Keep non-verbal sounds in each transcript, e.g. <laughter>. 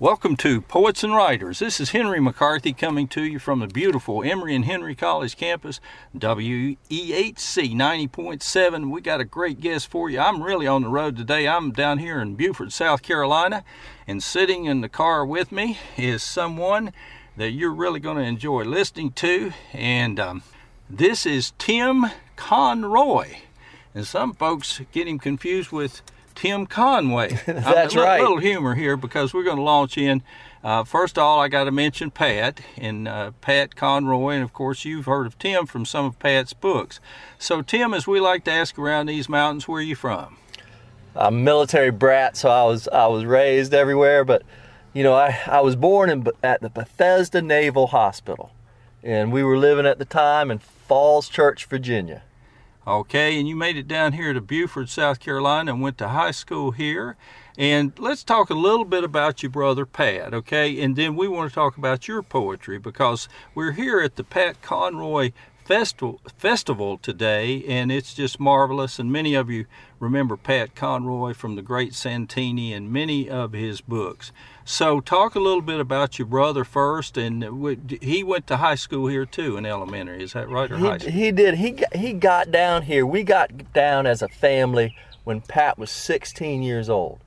Welcome to Poets and Writers. This is Henry McCarthy coming to you from the beautiful Emory and Henry College campus, WEHC 90.7. We got a great guest for you. I'm really on the road today. I'm down here in Beaufort, South Carolina, and sitting in the car with me is someone that you're really going to enjoy listening to. And um, this is Tim Conroy. And some folks get him confused with Tim Conway. <laughs> That's a right. little humor here because we're going to launch in. Uh, first of all, I got to mention Pat and uh, Pat Conroy, and of course, you've heard of Tim from some of Pat's books. So, Tim, as we like to ask around these mountains, where are you from? I'm a military brat, so I was I was raised everywhere. But you know, I I was born in at the Bethesda Naval Hospital, and we were living at the time in Falls Church, Virginia. Okay, and you made it down here to Beaufort, South Carolina, and went to high school here. And let's talk a little bit about your brother Pat, okay? And then we want to talk about your poetry because we're here at the Pat Conroy Festival, Festival today, and it's just marvelous. And many of you remember Pat Conroy from the Great Santini and many of his books. So, talk a little bit about your brother first. And he went to high school here too, in elementary. Is that right, or he, high school? He did. He got, he got down here. We got down as a family when Pat was 16 years old.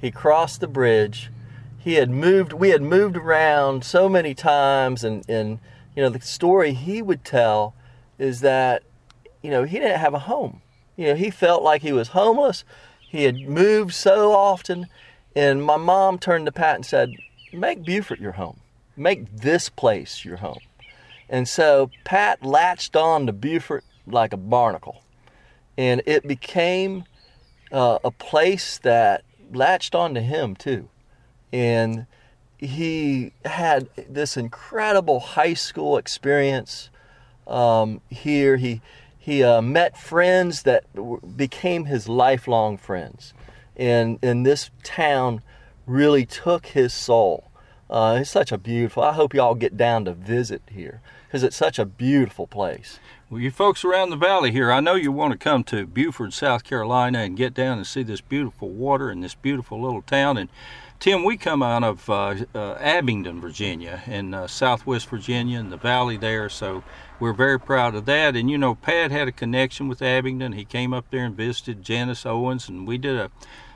He crossed the bridge. He had moved. We had moved around so many times, and and you know the story he would tell is that you know he didn't have a home. You know he felt like he was homeless. He had moved so often and my mom turned to Pat and said, Make Beaufort your home. Make this place your home. And so Pat latched on to Beaufort like a barnacle. And it became uh, a place that latched on to him too. And he had this incredible high school experience um, here. He, he uh, met friends that became his lifelong friends and and this town really took his soul. Uh, it's such a beautiful. I hope y'all get down to visit here because it's such a beautiful place. Well, you folks around the valley here, I know you want to come to Beaufort, South Carolina, and get down and see this beautiful water and this beautiful little town. And Tim, we come out of uh, uh, Abingdon, Virginia, in uh, Southwest Virginia, in the valley there. So we're very proud of that. And you know, Pat had a connection with Abingdon. He came up there and visited Janis Owens, and we did a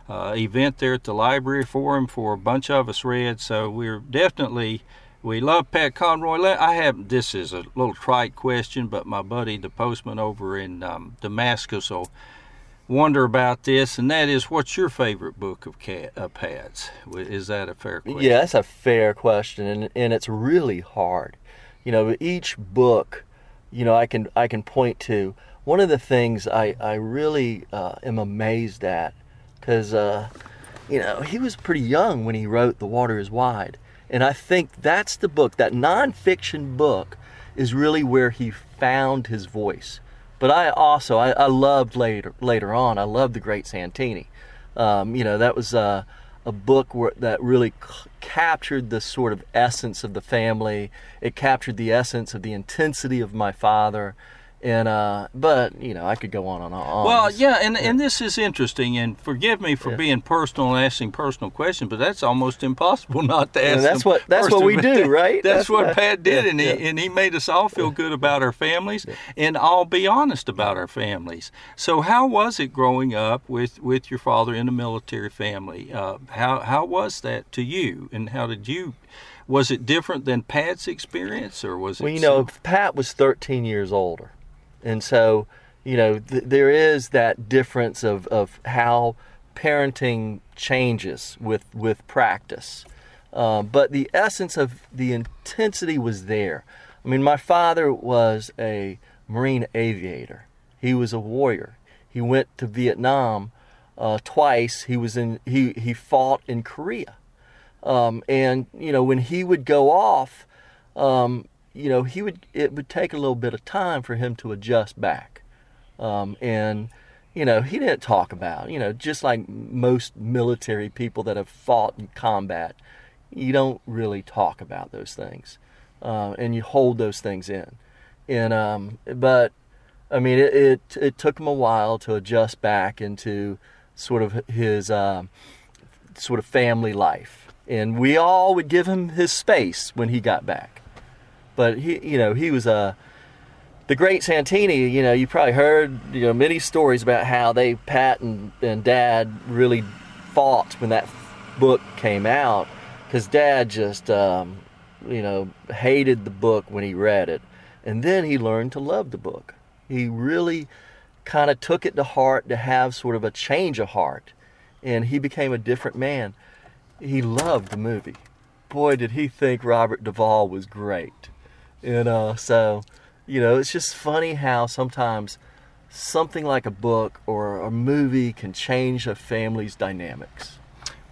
uh, event there at the library for him for a bunch of us read. So we're definitely we love Pat Conroy. I have this is a little trite question, but my buddy, the postman over in um, Damascus, will wonder about this, and that is, what's your favorite book of cat uh? Is that a fair question? Yeah, that's a fair question, and and it's really hard. You know, each book, you know, I can I can point to one of the things I I really uh, am amazed at because uh, you know he was pretty young when he wrote The Water Is Wide, and I think that's the book. That nonfiction book is really where he found his voice. But I also I, I loved later later on. I loved The Great Santini. Um, you know that was uh, a book where, that really c- captured the sort of essence of the family. It captured the essence of the intensity of my father and uh, but you know, I could go on and on. Well, yeah, and and this is interesting. And forgive me for yeah. being personal and asking personal questions, but that's almost impossible <laughs> not to ask. And that's what that's what we do, <laughs> right? That's, that's what Pat did, yeah, and he yeah. and he made us all feel good about our families, and all be honest about our families. So, how was it growing up with with your father in a military family? Uh, how how was that to you, and how did you? Was it different than Pat's experience, or was it? Well, you know, Pat was 13 years older. And so, you know, th- there is that difference of, of how parenting changes with, with practice. Uh, but the essence of the intensity was there. I mean, my father was a Marine aviator. He was a warrior. He went to Vietnam uh, twice. He was in. He he fought in Korea, um, and you know when he would go off, um, you know, he would it would take a little bit of time for him to adjust back, um, and you know he didn't talk about you know just like most military people that have fought in combat, you don't really talk about those things, uh, and you hold those things in, and um, but I mean it, it, it took him a while to adjust back into sort of his uh, sort of family life, and we all would give him his space when he got back. But he, you know, he was a the great Santini. You know, you probably heard you know many stories about how they Pat and, and Dad really fought when that book came out because Dad just um, you know hated the book when he read it, and then he learned to love the book. He really kind of took it to heart to have sort of a change of heart, and he became a different man. He loved the movie. Boy, did he think Robert Duvall was great. You know, so you know, it's just funny how sometimes something like a book or a movie can change a family's dynamics.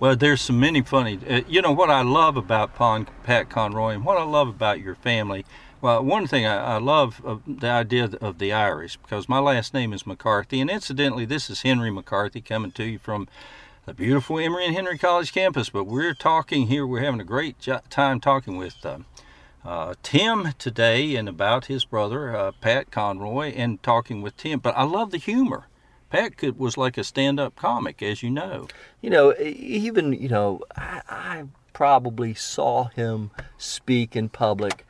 Well, there's so many funny. Uh, you know what I love about Pon, Pat Conroy and what I love about your family. Well, one thing I, I love of the idea of the Irish because my last name is McCarthy, and incidentally, this is Henry McCarthy coming to you from the beautiful Emory and Henry College campus. But we're talking here. We're having a great time talking with. Uh, uh, Tim today and about his brother uh, Pat Conroy and talking with Tim. But I love the humor. Pat could, was like a stand-up comic, as you know. You know, even you know, I, I probably saw him speak in public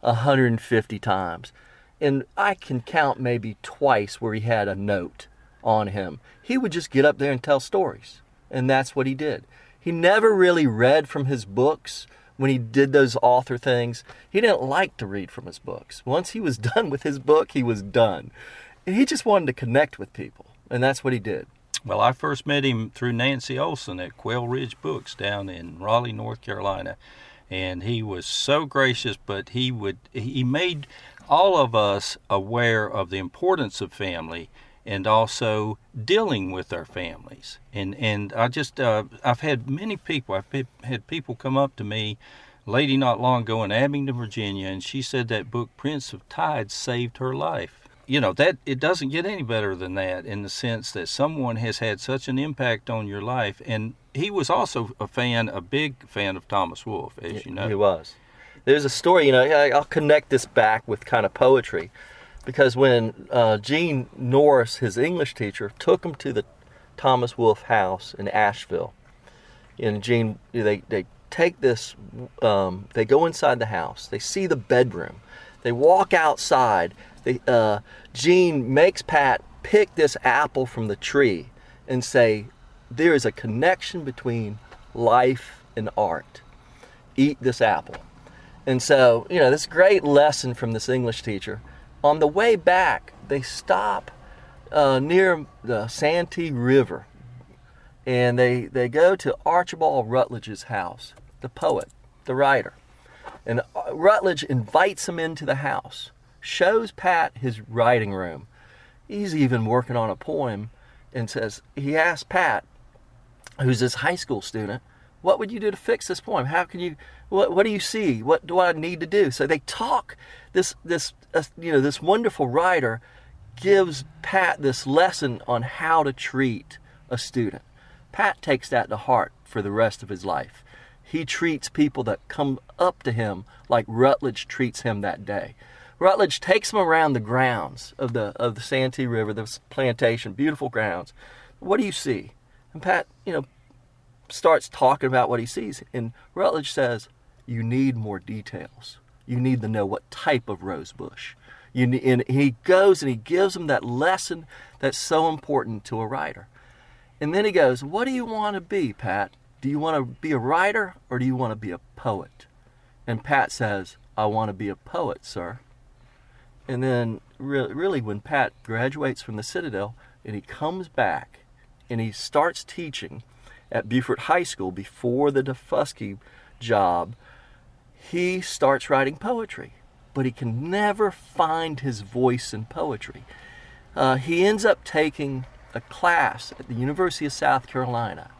150 times, and I can count maybe twice where he had a note on him. He would just get up there and tell stories, and that's what he did. He never really read from his books when he did those author things, he didn't like to read from his books. Once he was <laughs> done with his book, he was done. He just wanted to connect with people, and that's what he did. Well, I first met him through Nancy Olson at Quail Ridge Books down in Raleigh, North Carolina, and he was so gracious. But he would he made all of us aware of the importance of family and also dealing with our families. And and I just uh, I've had many people I've had people come up to me, lady not long ago in Abingdon, Virginia, and she said that book Prince of Tides saved her life. You know that it doesn't get any better than that in the sense that someone has had such an impact on your life. And he was also a fan, a big fan of Thomas Wolfe, as you know. He was. There's a story, you know. I'll connect this back with kind of poetry because when uh, Gene Norris, his English teacher, took him to the Thomas Wolfe house in Asheville, and Gene, they, they take this, um, they go inside the house, they see the bedroom, they walk outside. They, uh, Gene makes Pat pick this apple from the tree and say, There is a connection between life and art. Eat this apple. And so, you know, this great lesson from this English teacher on the way back, they stop uh, near the Santee River and they, they go to Archibald Rutledge's house, the poet, the writer. And uh, Rutledge invites him into the house, shows Pat his writing room. He's even working on a poem and says, he asks Pat, who's this high school student, what would you do to fix this poem? How can you, what, what do you see? What do I need to do? So they talk. This, this, you know, this wonderful writer gives Pat this lesson on how to treat a student. Pat takes that to heart for the rest of his life. He treats people that come up to him like Rutledge treats him that day. Rutledge takes him around the grounds of the of the Santee River, the plantation, beautiful grounds. What do you see? And Pat, you know, starts talking about what he sees. And Rutledge says, You need more details. You need to know what type of rose bush. You and he goes and he gives him that lesson that's so important to a writer. And then he goes, What do you want to be, Pat? Do you want to be a writer or do you want to be a poet? And Pat says, I want to be a poet, sir. And then, really, really, when Pat graduates from the Citadel and he comes back and he starts teaching, at Beaufort High School before the Daufuskie job, he starts writing poetry, but he can never find his voice in poetry. Uh, he ends up taking a class at the University of South Carolina.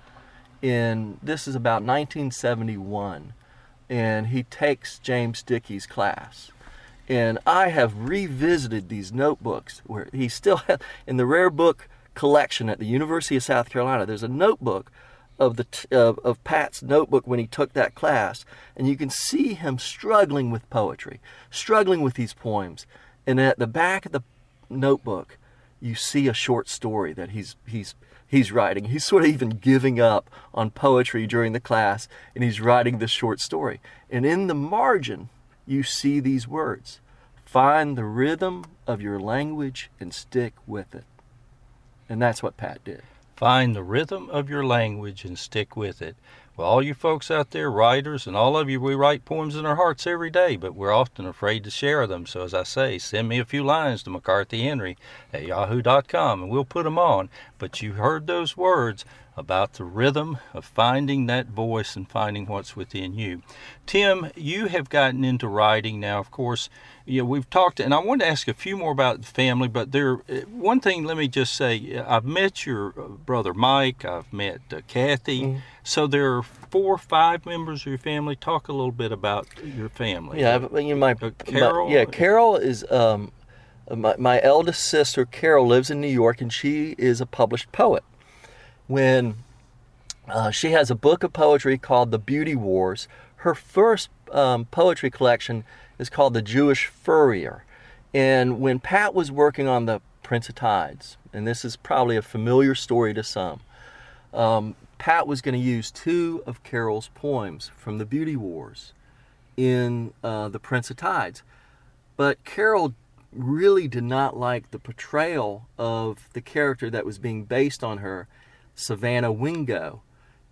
In this is about 1971, and he takes James Dickey's class. And I have revisited these notebooks where he still has, in the rare book collection at the University of South Carolina, there's a notebook of the of, Pat's notebook when he took that class, and you can see him struggling with poetry, struggling with these poems. And at the back of the notebook, you see a short story that he's he's he's writing. He's sort of even giving up on poetry during the class, and he's writing this short story. And in the margin, you see these words Find the rhythm of your language and stick with it. And that's what Pat did. Find the rhythm of your language and stick with it. Well, all you folks out there, writers, and all of you, we write poems in our hearts every day, but we're often afraid to share them. So, as I say, send me a few lines to McCarthy Henry at yahoo.com and we'll put them on. But you heard those words about the rhythm of finding that voice and finding what's within you. Tim, you have gotten into writing now, of course. You know, we've talked, and I wanted to ask a few more about the family, but there, one thing, let me just say, I've met your uh, brother Mike, I've met uh, Kathy. Mm-hmm. So there are four or five members of your family. Talk a little bit about your family. Yeah, you know, my, uh, Carol. My, yeah, Carol is um, my, my eldest sister. Carol lives in New York, and she is a published poet when uh, she has a book of poetry called The Beauty Wars. Her first um, poetry collection is called The Jewish Furrier. And when Pat was working on The Prince of Tides, and this is probably a familiar story to some, um, Pat was going to use two of Carol's poems from The Beauty Wars in uh, The Prince of Tides. But Carol really did not like the portrayal of the character that was being based on her Savannah Wingo.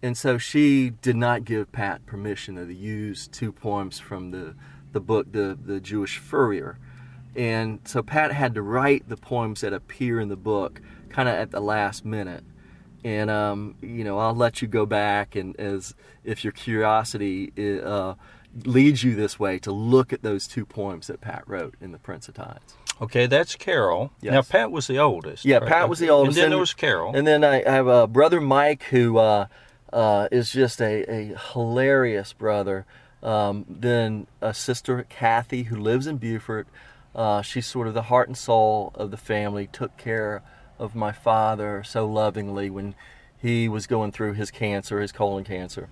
And so she did not give Pat permission to use two poems from the, the book, the, the Jewish Furrier. And so Pat had to write the poems that appear in the book kind of at the last minute. And, um, you know, I'll let you go back and as if your curiosity uh, leads you this way to look at those two poems that Pat wrote in The Prince of Tides. Okay, that's Carol. Yes. Now Pat was the oldest. Yeah, right? Pat was the oldest. And then and, there was Carol. And then I, I have a brother Mike who uh, uh, is just a, a hilarious brother. Um, then a sister Kathy who lives in Beaufort. Uh, she's sort of the heart and soul of the family. Took care of my father so lovingly when he was going through his cancer, his colon cancer.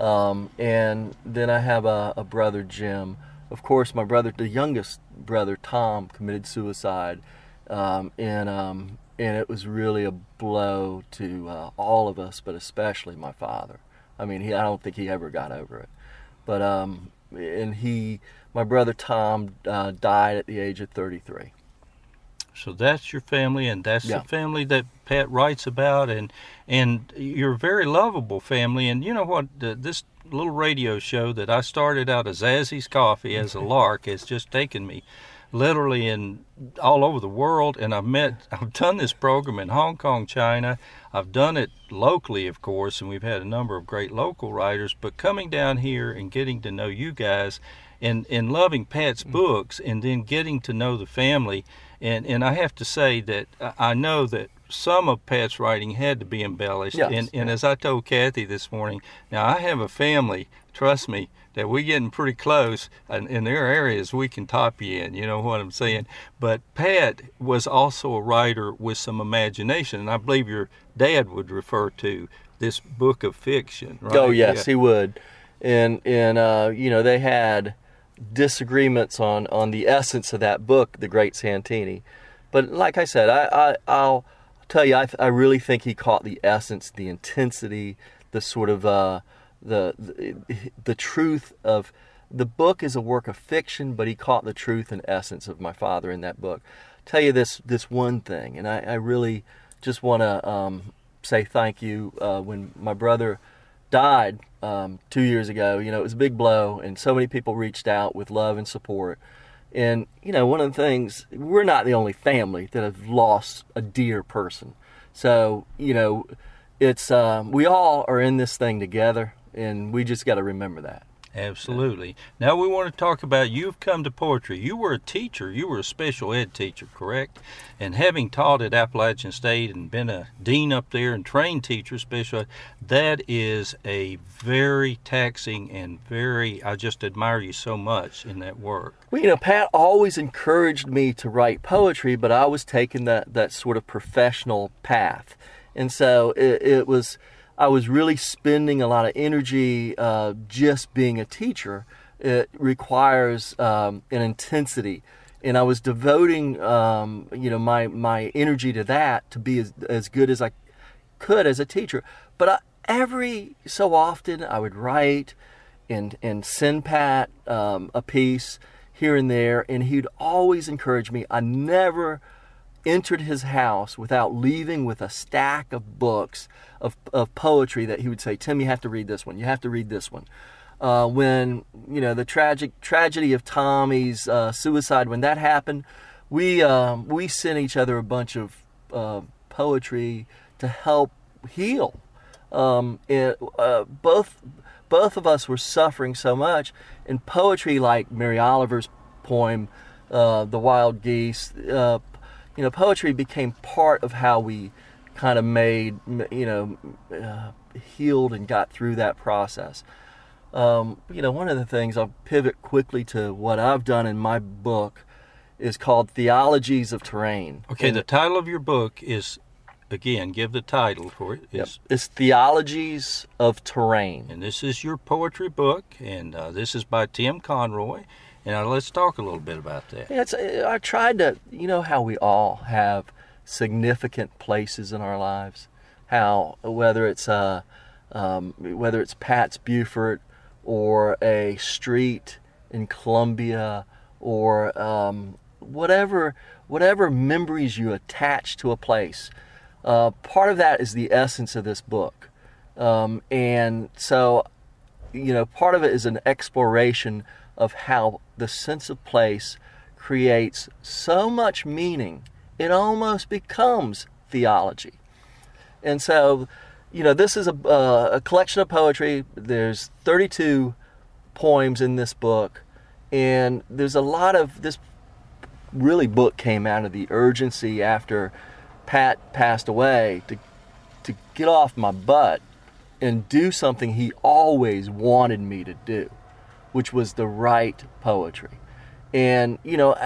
Um, and then I have a, a brother Jim of course, my brother, the youngest brother, Tom, committed suicide, um, and um, and it was really a blow to uh, all of us, but especially my father. I mean, he I don't think he ever got over it, but um, and he, my brother Tom, uh, died at the age of 33. So that's your family, and that's yeah. the family that Pat writes about, and and you're a very lovable family. And you know what? this little radio show that I started out as Zazzy's Coffee as a <laughs> lark has just taken me literally in all over the world and I've met <laughs> I've done this program in Hong Kong, China. I've done it locally of course and we've had a number of great local writers, but coming down here and getting to know you guys and and loving Pat's mm. books and then getting to know the family and and I have to say that I know that some of Pat's writing had to be embellished. Yes. And, and as I told Kathy this morning, now I have a family, trust me, that we're getting pretty close and in their areas we can top you in you know what i'm saying but pat was also a writer with some imagination and i believe your dad would refer to this book of fiction right? oh yes yeah. he would and and uh, you know they had disagreements on on the essence of that book the great santini but like i said i, I i'll tell you, I, I really think he caught the essence, the intensity, the sort of uh, the, the the truth of the book is a work of fiction, but he caught the truth and essence of my father in that book. tell you this this one thing, and I, I really just want to um, say thank you. Uh, when my brother died um, two years ago, you know, it was a big blow, and so many people reached out with love and support. And, you know, one of the things, we're not the only family that have lost a dear person. So, you know, it's, um, we all are in this thing together, and we just got to remember that. Absolutely. Now we want to talk about you've come to poetry. You were a teacher. You were a special ed teacher, correct? And having taught at Appalachian State and been a dean up there and trained teacher, special ed, that is a very taxing and very. I just admire you so much in that work. Well, you know, Pat always encouraged me to write poetry, but I was taking that that sort of professional path, and so it, it was I was really spending a lot of energy uh, just being a teacher. It requires um, an intensity, and I was devoting, um, you know, my my energy to that to be as, as good as I could as a teacher. But I, every so often, I would write and and send Pat um, a piece here and there, and he'd always encourage me. I never entered his house without leaving with a stack of books of, of poetry that he would say, Tim, you have to read this one. You have to read this one. Uh, when you know the tragic tragedy of Tommy's uh, suicide, when that happened, we um, we sent each other a bunch of uh, poetry to help heal. Um, it, uh, both both of us were suffering so much, and poetry like Mary Oliver's poem, uh, "The Wild Geese," uh, you know, poetry became part of how we kind of made, you know, uh, healed and got through that process. Um, you know, one of the things I'll pivot quickly to what I've done in my book is called Theologies of Terrain. Okay, and the title of your book is, again, give the title for it. Is, yep. It's Theologies of Terrain. And this is your poetry book, and uh, this is by Tim Conroy. And uh, let's talk a little bit about that. Yeah, it's, uh, I tried to, you know, how we all have significant places in our lives. How whether it's uh, um, whether it's Pat's Beaufort or a street in Columbia or um, whatever whatever memories you attach to a place. Uh, part of that is the essence of this book, um, and so you know part of it is an exploration of how the sense of place creates so much meaning it almost becomes theology. And so, you know, this is a, uh, a collection of poetry. There's 32 poems in this book, and there's a lot of this. Really, book came out of the urgency after Pat passed away to to get off my butt and do something he always wanted me to do, which was the right poetry. And you know,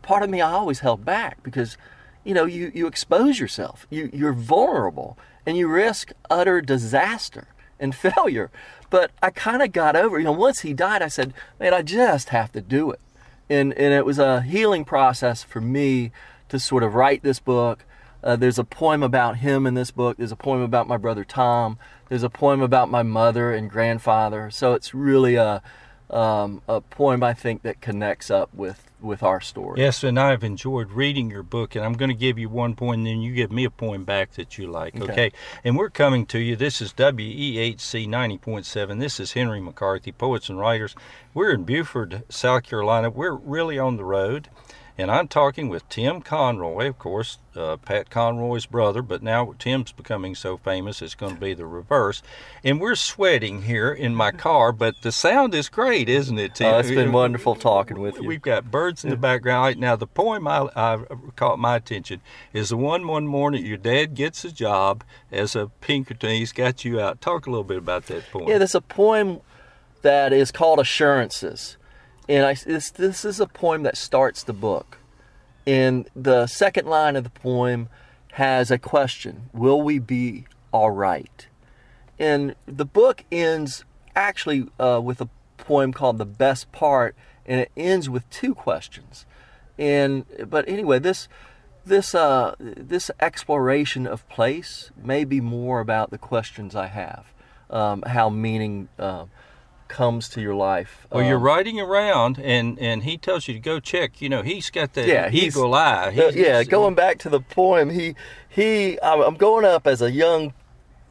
part of me I always held back because you know, you, you expose yourself. You, you're vulnerable and you risk utter disaster and <laughs> failure. But I kind of got over, you know, once he died, I said, man, I just have to do it. And, and it was a healing process for me to sort of write this book. Uh, there's a poem about him in this book. There's a poem about my brother Tom. There's a poem about my mother and grandfather. So it's really a, um, a poem I think that connects up with with our story. Yes, and I've enjoyed reading your book, and I'm going to give you one point, and then you give me a point back that you like. Okay, okay? and we're coming to you. This is WEHC 90.7. This is Henry McCarthy, Poets and Writers. We're in Beaufort, South Carolina. We're really on the road. And I'm talking with Tim Conroy, of course, uh, Pat Conroy's brother, but now Tim's becoming so famous it's going to be the reverse. And we're sweating here in my car, but the sound is great, isn't it, Tim? Oh, it's been wonderful talking with you. We've got birds in the background. Right now, the poem I, I caught my attention is the one one morning your dad gets a job as a Pinkerton. He's got you out. Talk a little bit about that poem. Yeah, there's a poem that is called Assurances and I, this, this is a poem that starts the book. And the second line of the poem has a question Will we be all right? And the book ends actually uh, with a poem called The Best Part, and it ends with two questions. And but anyway, this this uh, this exploration of place may be more about the questions I have, um, how meaning uh, comes to your life. Well, um, you're riding around, and and he tells you to go check. You know, he's got that yeah, eagle eye. Uh, yeah, going back to the poem, he he. I'm going up as a young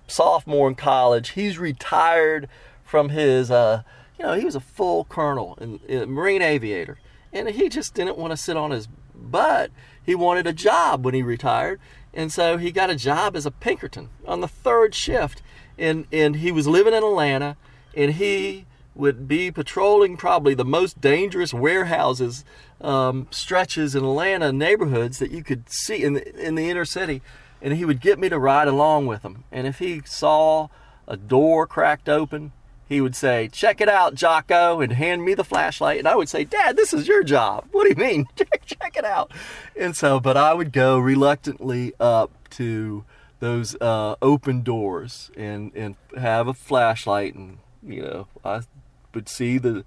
sophomore in college. He's retired from his. Uh, you know, he was a full colonel and marine aviator, and he just didn't want to sit on his butt. He wanted a job when he retired, and so he got a job as a Pinkerton on the third shift. And and he was living in Atlanta, and he would be patrolling probably the most dangerous warehouses um, stretches in Atlanta neighborhoods that you could see in the, in the inner city. And he would get me to ride along with him. And if he saw a door cracked open, he would say, Check it out, Jocko, and hand me the flashlight. And I would say, Dad, this is your job. What do you mean? <laughs> check, it out. And so, but I would go reluctantly up to those uh, open doors and, and have a flashlight and you know, I would see the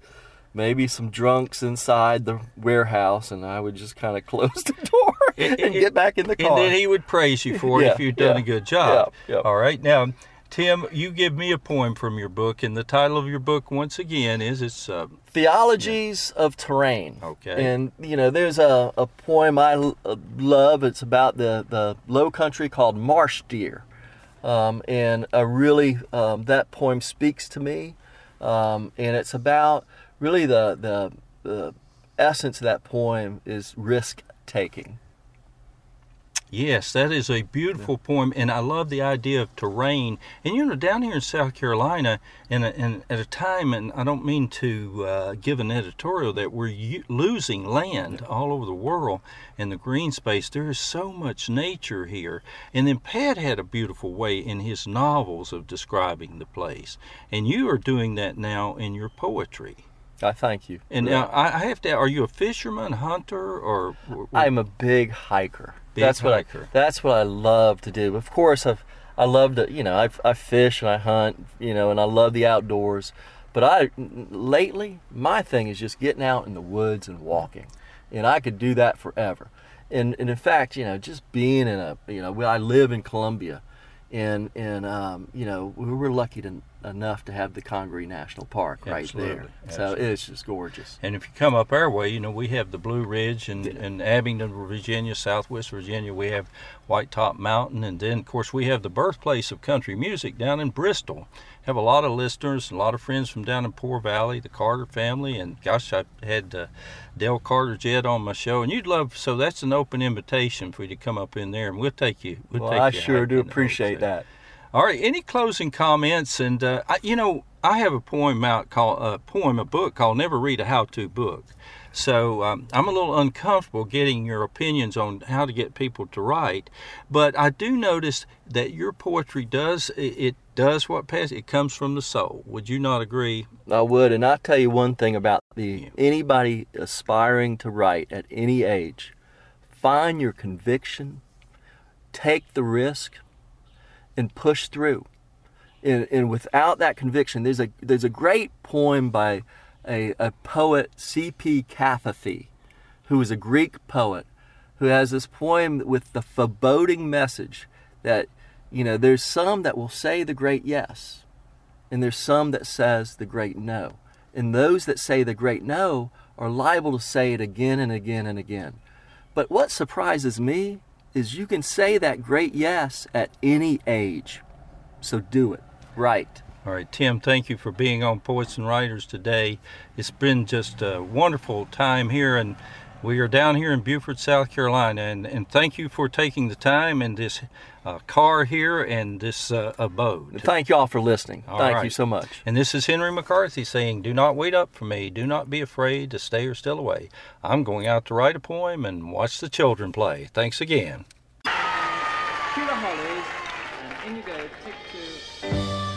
maybe some drunks inside the warehouse, and I would just kind of close the door <laughs> and, get back in the car. And then he would praise you for it Yeah, if you'd done yeah, a good job. yeah. All right. Now, Tim, you give me a poem from your book, and the title of your book, once again, is it's uh, Theologies of Terrain. Okay. And, you know, there's a, a poem I uh, love. It's about the, the low country called Marsh Deer. Um, and a really, um, that poem speaks to me. Um, and it's about really the, the, the essence of that poem is risk taking. Yes, that is a beautiful poem, and I love the idea of terrain. And you know, down here in South Carolina, and and at a time, and I don't mean to uh, give an editorial that we're u- losing land all over the world in the green space. There is so much nature here, and then Pat had a beautiful way in his novels of describing the place, and you are doing that now in your poetry. I thank you. And now I I have to. Are you a fisherman, hunter, or? I'm a big hiker. Big that's what. I, that's what I love to do. Of course, I've I love to you know I, I fish and I hunt you know and I love the outdoors. But I lately my thing is just getting out in the woods and walking, and I could do that forever. And and in fact, you know, just being in a you know I live in Columbia, and and um, you know we were lucky to, enough to have the Congaree National Park right Absolutely, there. So it's just gorgeous. And if you come up our way, you know, we have the Blue Ridge and, and Abingdon, Virginia, Southwest Virginia. We have White Top Mountain. And then, of course, we have the birthplace of country music down in Bristol. Have a lot of listeners, a lot of friends from down in Poor Valley, the Carter family. And gosh, I had uh, Dale Carter Jett on my show. And you'd love, so that's an open invitation for you to come up in there and we'll take you. We'll Well, take I you sure do appreciate that. All right. Any closing comments? And uh, I, you know, I have a poem out called a poem, a book called "Never Read a How-To Book." So um, I'm a little uncomfortable getting your opinions on how to get people to write, but I do notice that your poetry does it, it does what pass. It comes from the soul. Would you not agree? I would, and I'll tell you one thing about the anybody aspiring to write at any age, find your conviction, take the risk, and push through. And, and without that conviction, there's a there's a great poem by a, a poet C.P. Cavafy, who is a Greek poet, who has this poem with the foreboding message that you know there's some that will say the great yes, and there's some that says the great no. And those that say the great no are liable to say it again and again and again. But what surprises me is you can say that great yes at any age. So do it. Right. All right, Tim, thank you for being on Poets and Writers today. It's been just a wonderful time here, and we are down here in Beaufort, South Carolina. And, and thank you for taking the time in this uh, car here and this uh, abode. Thank you all for listening. All Thank right. you so much. And this is Henry McCarthy saying, Do not wait up for me. Do not be afraid to stay or still away. I'm going out to write a poem and watch the children play. Thanks again. Cue the hollies, and in you go, take two.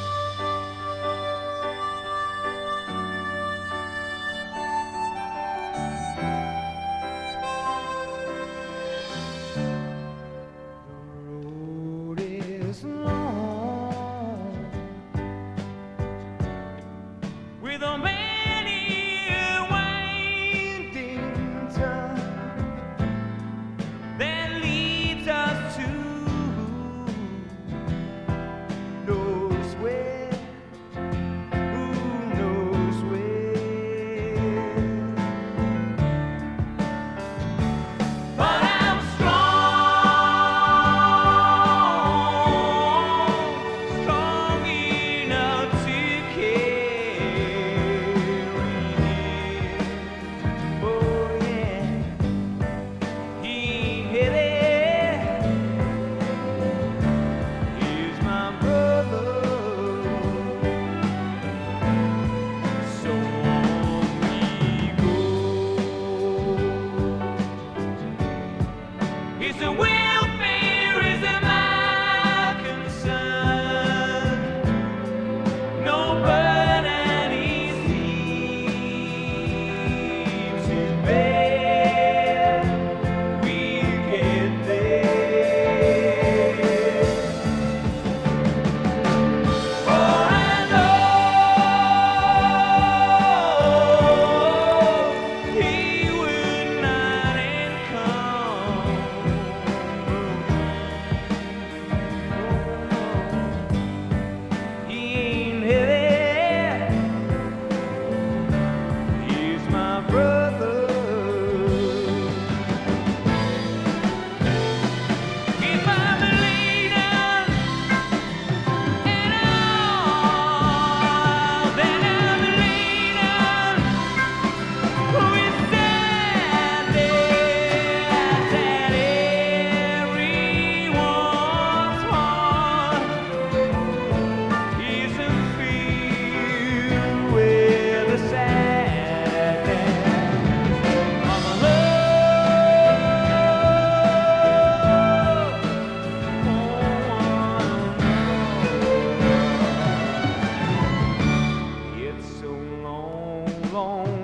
Long